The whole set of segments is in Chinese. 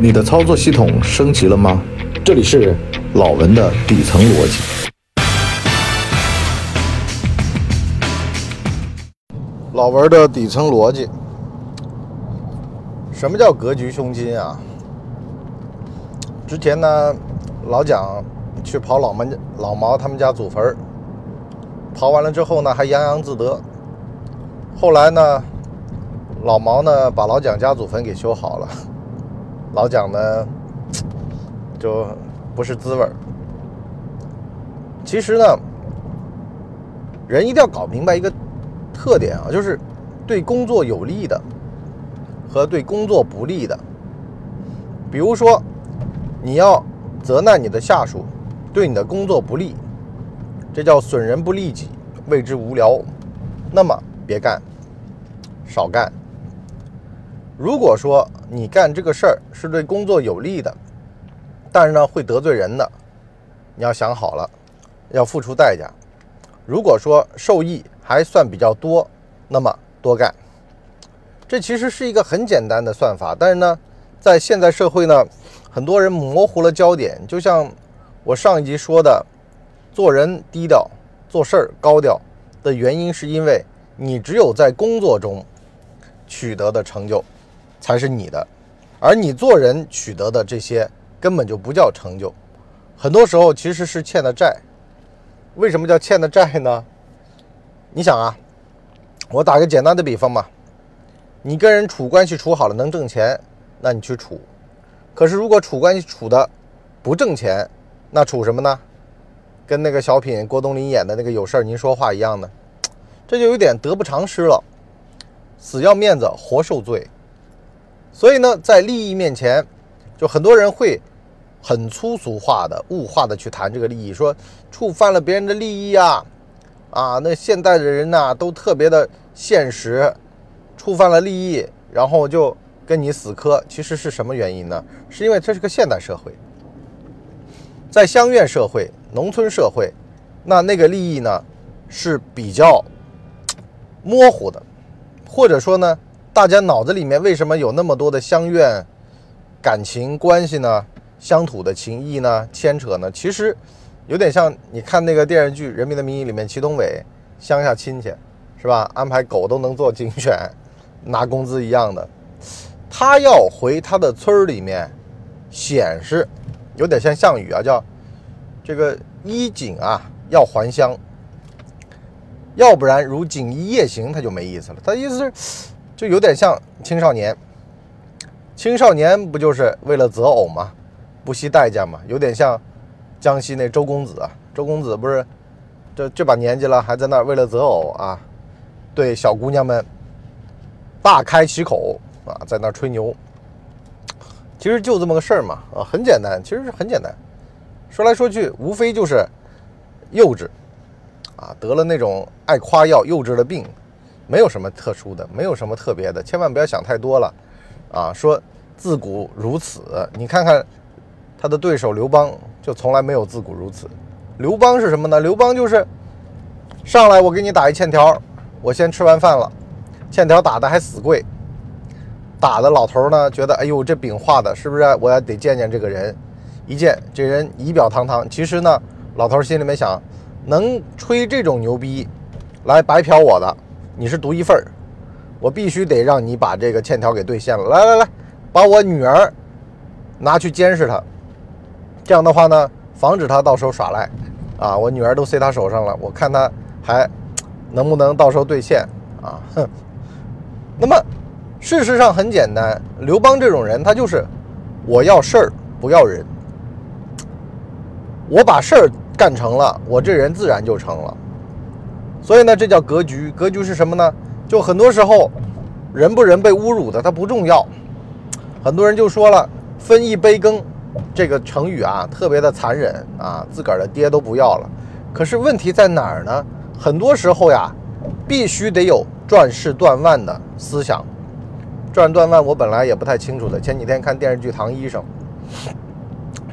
你的操作系统升级了吗？这里是老文的底层逻辑。老文的底层逻辑，什么叫格局胸襟啊？之前呢，老蒋去刨老毛老毛他们家祖坟儿，刨完了之后呢，还洋洋自得。后来呢，老毛呢把老蒋家祖坟给修好了。老蒋呢，就不是滋味儿。其实呢，人一定要搞明白一个特点啊，就是对工作有利的和对工作不利的。比如说，你要责难你的下属，对你的工作不利，这叫损人不利己，谓之无聊。那么别干，少干。如果说你干这个事儿是对工作有利的，但是呢会得罪人的，你要想好了，要付出代价。如果说受益还算比较多，那么多干。这其实是一个很简单的算法，但是呢，在现在社会呢，很多人模糊了焦点。就像我上一集说的，做人低调，做事儿高调的原因，是因为你只有在工作中取得的成就。才是你的，而你做人取得的这些根本就不叫成就，很多时候其实是欠的债。为什么叫欠的债呢？你想啊，我打个简单的比方吧，你跟人处关系处好了能挣钱，那你去处；可是如果处关系处的不挣钱，那处什么呢？跟那个小品郭冬临演的那个有事儿您说话一样的，这就有点得不偿失了，死要面子活受罪。所以呢，在利益面前，就很多人会很粗俗化的、物化的去谈这个利益，说触犯了别人的利益啊，啊，那现代的人呢都特别的现实，触犯了利益，然后就跟你死磕。其实是什么原因呢？是因为这是个现代社会，在乡愿社会、农村社会，那那个利益呢是比较 模糊的，或者说呢？大家脑子里面为什么有那么多的相怨、感情关系呢？乡土的情谊呢？牵扯呢？其实有点像你看那个电视剧《人民的名义》里面祁同伟乡下亲戚，是吧？安排狗都能做警犬，拿工资一样的。他要回他的村里面显示，有点像项羽啊，叫这个衣锦啊要还乡，要不然如锦衣夜行，他就没意思了。他意思是。就有点像青少年，青少年不就是为了择偶吗？不惜代价吗？有点像江西那周公子啊，周公子不是这这把年纪了，还在那为了择偶啊，对小姑娘们大开其口啊，在那吹牛。其实就这么个事儿嘛，啊，很简单，其实是很简单，说来说去无非就是幼稚啊，得了那种爱夸耀、幼稚的病。没有什么特殊的，没有什么特别的，千万不要想太多了，啊，说自古如此，你看看他的对手刘邦就从来没有自古如此。刘邦是什么呢？刘邦就是上来我给你打一欠条，我先吃完饭了，欠条打的还死贵，打的老头呢觉得哎呦这饼画的是不是？我要得见见这个人，一见这人仪表堂堂，其实呢老头心里面想，能吹这种牛逼来白嫖我的。你是独一份儿，我必须得让你把这个欠条给兑现了。来来来，把我女儿拿去监视他，这样的话呢，防止他到时候耍赖啊！我女儿都塞他手上了，我看他还能不能到时候兑现啊？哼！那么事实上很简单，刘邦这种人，他就是我要事儿不要人，我把事儿干成了，我这人自然就成了。所以呢，这叫格局。格局是什么呢？就很多时候，人不人被侮辱的，它不重要。很多人就说了“分一杯羹”这个成语啊，特别的残忍啊，自个儿的爹都不要了。可是问题在哪儿呢？很多时候呀，必须得有壮士断腕的思想。壮断腕，我本来也不太清楚的。前几天看电视剧《唐医生》，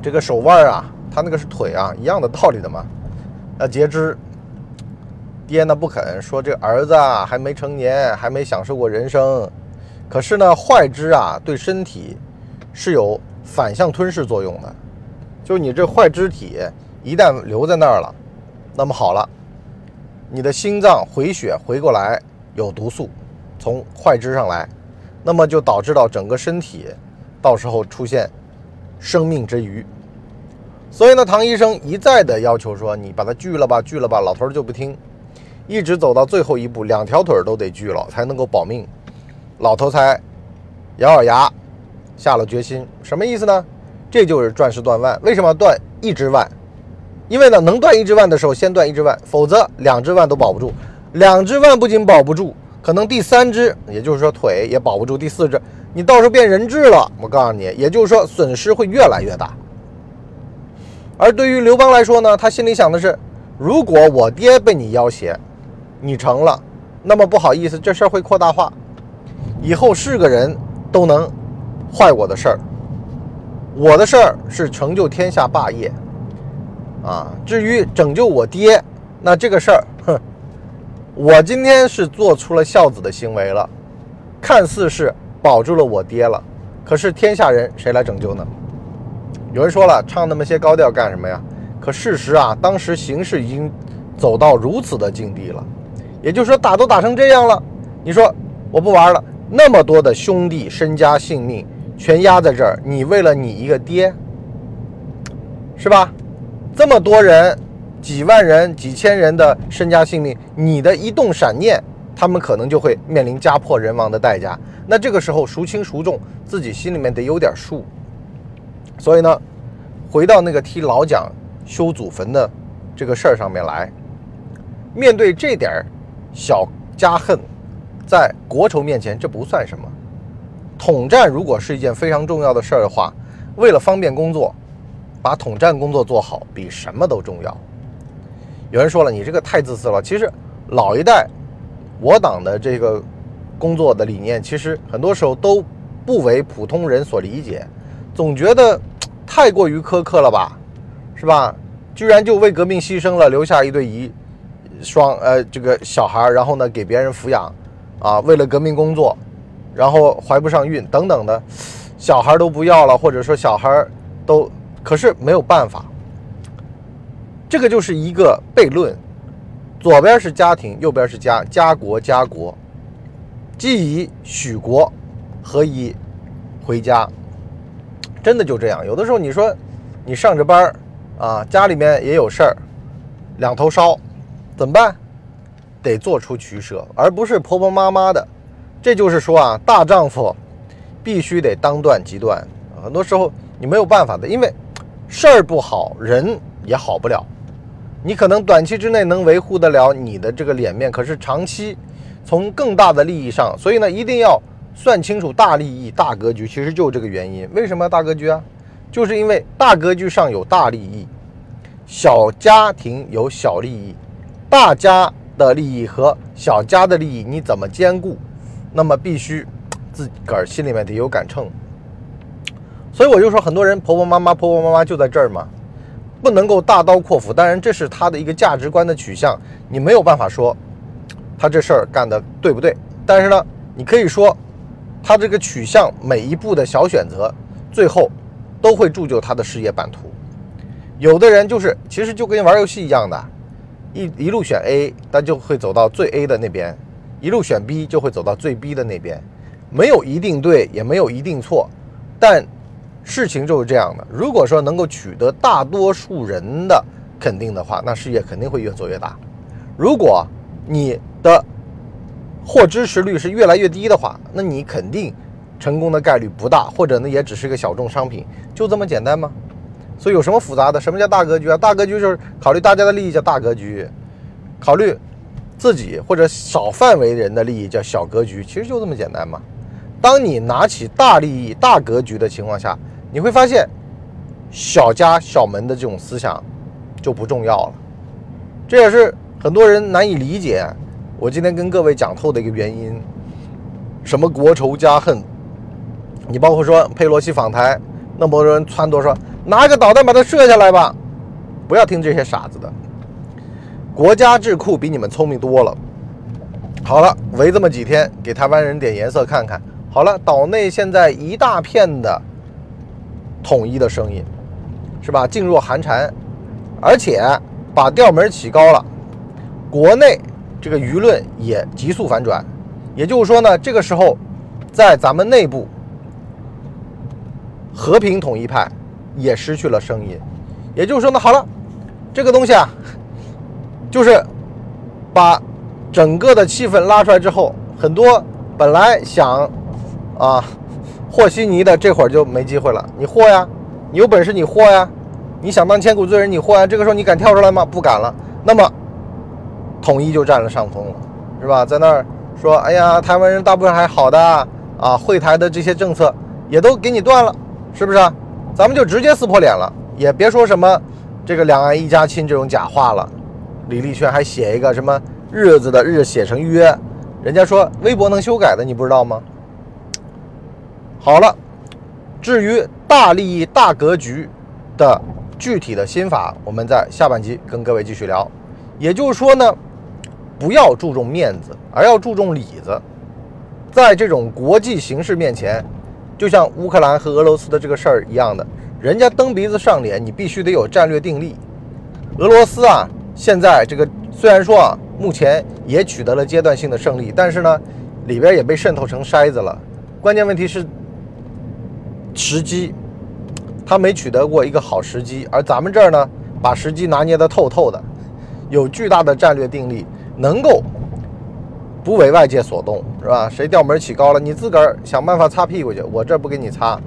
这个手腕啊，他那个是腿啊，一样的道理的嘛，要截肢。爹呢不肯说，这儿子啊还没成年，还没享受过人生。可是呢，坏肢啊对身体是有反向吞噬作用的，就是你这坏肢体一旦留在那儿了，那么好了，你的心脏回血回过来有毒素从坏肢上来，那么就导致到整个身体到时候出现生命之余。所以呢，唐医生一再的要求说：“你把它锯了吧，锯了吧。”老头就不听，一直走到最后一步，两条腿都得锯了才能够保命。老头才咬咬牙，下了决心。什么意思呢？这就是钻石断腕。为什么断一只腕？因为呢，能断一只腕的时候先断一只腕，否则两只腕都保不住。两只腕不仅保不住，可能第三只，也就是说腿也保不住。第四只，你到时候变人质了。我告诉你，也就是说损失会越来越大。而对于刘邦来说呢，他心里想的是：如果我爹被你要挟，你成了，那么不好意思，这事儿会扩大化，以后是个人都能坏我的事儿。我的事儿是成就天下霸业，啊，至于拯救我爹，那这个事儿，哼，我今天是做出了孝子的行为了，看似是保住了我爹了，可是天下人谁来拯救呢？有人说了，唱那么些高调干什么呀？可事实啊，当时形势已经走到如此的境地了，也就是说，打都打成这样了，你说我不玩了，那么多的兄弟身家性命全压在这儿，你为了你一个爹，是吧？这么多人，几万人、几千人的身家性命，你的一动闪念，他们可能就会面临家破人亡的代价。那这个时候孰轻孰重，自己心里面得有点数。所以呢，回到那个替老蒋修祖坟的这个事儿上面来，面对这点儿小家恨，在国仇面前，这不算什么。统战如果是一件非常重要的事儿的话，为了方便工作，把统战工作做好比什么都重要。有人说了，你这个太自私了。其实老一代我党的这个工作的理念，其实很多时候都不为普通人所理解。总觉得太过于苛刻了吧，是吧？居然就为革命牺牲了，留下一对遗双呃这个小孩，然后呢给别人抚养啊，为了革命工作，然后怀不上孕等等的，小孩都不要了，或者说小孩都可是没有办法，这个就是一个悖论，左边是家庭，右边是家家国家国，既以许国，何以回家？真的就这样，有的时候你说你上着班儿啊，家里面也有事儿，两头烧，怎么办？得做出取舍，而不是婆婆妈妈的。这就是说啊，大丈夫必须得当断即断。很多时候你没有办法的，因为事儿不好，人也好不了。你可能短期之内能维护得了你的这个脸面，可是长期从更大的利益上，所以呢，一定要。算清楚大利益、大格局，其实就这个原因。为什么大格局啊？就是因为大格局上有大利益，小家庭有小利益，大家的利益和小家的利益你怎么兼顾？那么必须 自个儿心里面得有杆秤。所以我就说，很多人婆婆妈妈、婆婆妈妈就在这儿嘛，不能够大刀阔斧。当然，这是他的一个价值观的取向，你没有办法说 他这事儿干的对不对。但是呢，你可以说。他这个取向每一步的小选择，最后都会铸就他的事业版图。有的人就是，其实就跟玩游戏一样的，一一路选 A，他就会走到最 A 的那边；一路选 B，就会走到最 B 的那边。没有一定对，也没有一定错，但事情就是这样的。如果说能够取得大多数人的肯定的话，那事业肯定会越做越大。如果你的获支持率是越来越低的话，那你肯定成功的概率不大，或者呢也只是个小众商品，就这么简单吗？所以有什么复杂的？什么叫大格局啊？大格局就是考虑大家的利益叫大格局，考虑自己或者少范围人的利益叫小格局，其实就这么简单嘛。当你拿起大利益、大格局的情况下，你会发现小家小门的这种思想就不重要了。这也是很多人难以理解。我今天跟各位讲透的一个原因，什么国仇家恨？你包括说佩洛西访台，那么多人撺掇说拿个导弹把它射下来吧，不要听这些傻子的。国家智库比你们聪明多了。好了，围这么几天，给台湾人点颜色看看。好了，岛内现在一大片的统一的声音，是吧？噤若寒蝉，而且把调门起高了，国内这个舆论也急速反转。也就是说呢，这个时候在咱们内部，和平统一派也失去了声音。也就是说呢，好了，这个东西啊，就是把整个的气氛拉出来之后，很多本来想啊。和稀泥的这会儿就没机会了，你和呀，你有本事你和呀，你想当千古罪人你和呀，这个时候你敢跳出来吗？不敢了。那么统一就占了上风了，是吧？在那儿说，哎呀，台湾人大部分还好的啊，会台的这些政策也都给你断了，是不是？咱们就直接撕破脸了，也别说什么这个两岸一家亲这种假话了。李立轩还写一个什么日子的日写成约，人家说微博能修改的，你不知道吗？好了，至于大利益、大格局的具体的心法，我们在下半集跟各位继续聊。也就是说呢，不要注重面子，而要注重里子。在这种国际形势面前，就像乌克兰和俄罗斯的这个事儿一样的，人家蹬鼻子上脸，你必须得有战略定力。俄罗斯啊，现在这个虽然说啊，目前也取得了阶段性的胜利，但是呢，里边也被渗透成筛子了。关键问题是。时机，他没取得过一个好时机，而咱们这儿呢，把时机拿捏得透透的，有巨大的战略定力，能够不为外界所动，是吧？谁调门起高了，你自个儿想办法擦屁股去，我这不给你擦，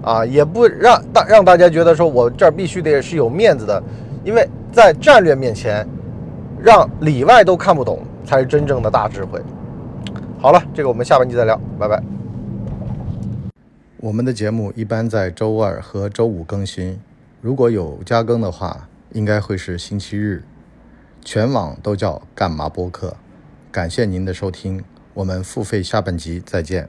啊，也不让大让大家觉得说我这儿必须得是有面子的，因为在战略面前，让里外都看不懂，才是真正的大智慧。好了，这个我们下半集再聊，拜拜。我们的节目一般在周二和周五更新，如果有加更的话，应该会是星期日。全网都叫干嘛播客？感谢您的收听，我们付费下半集再见。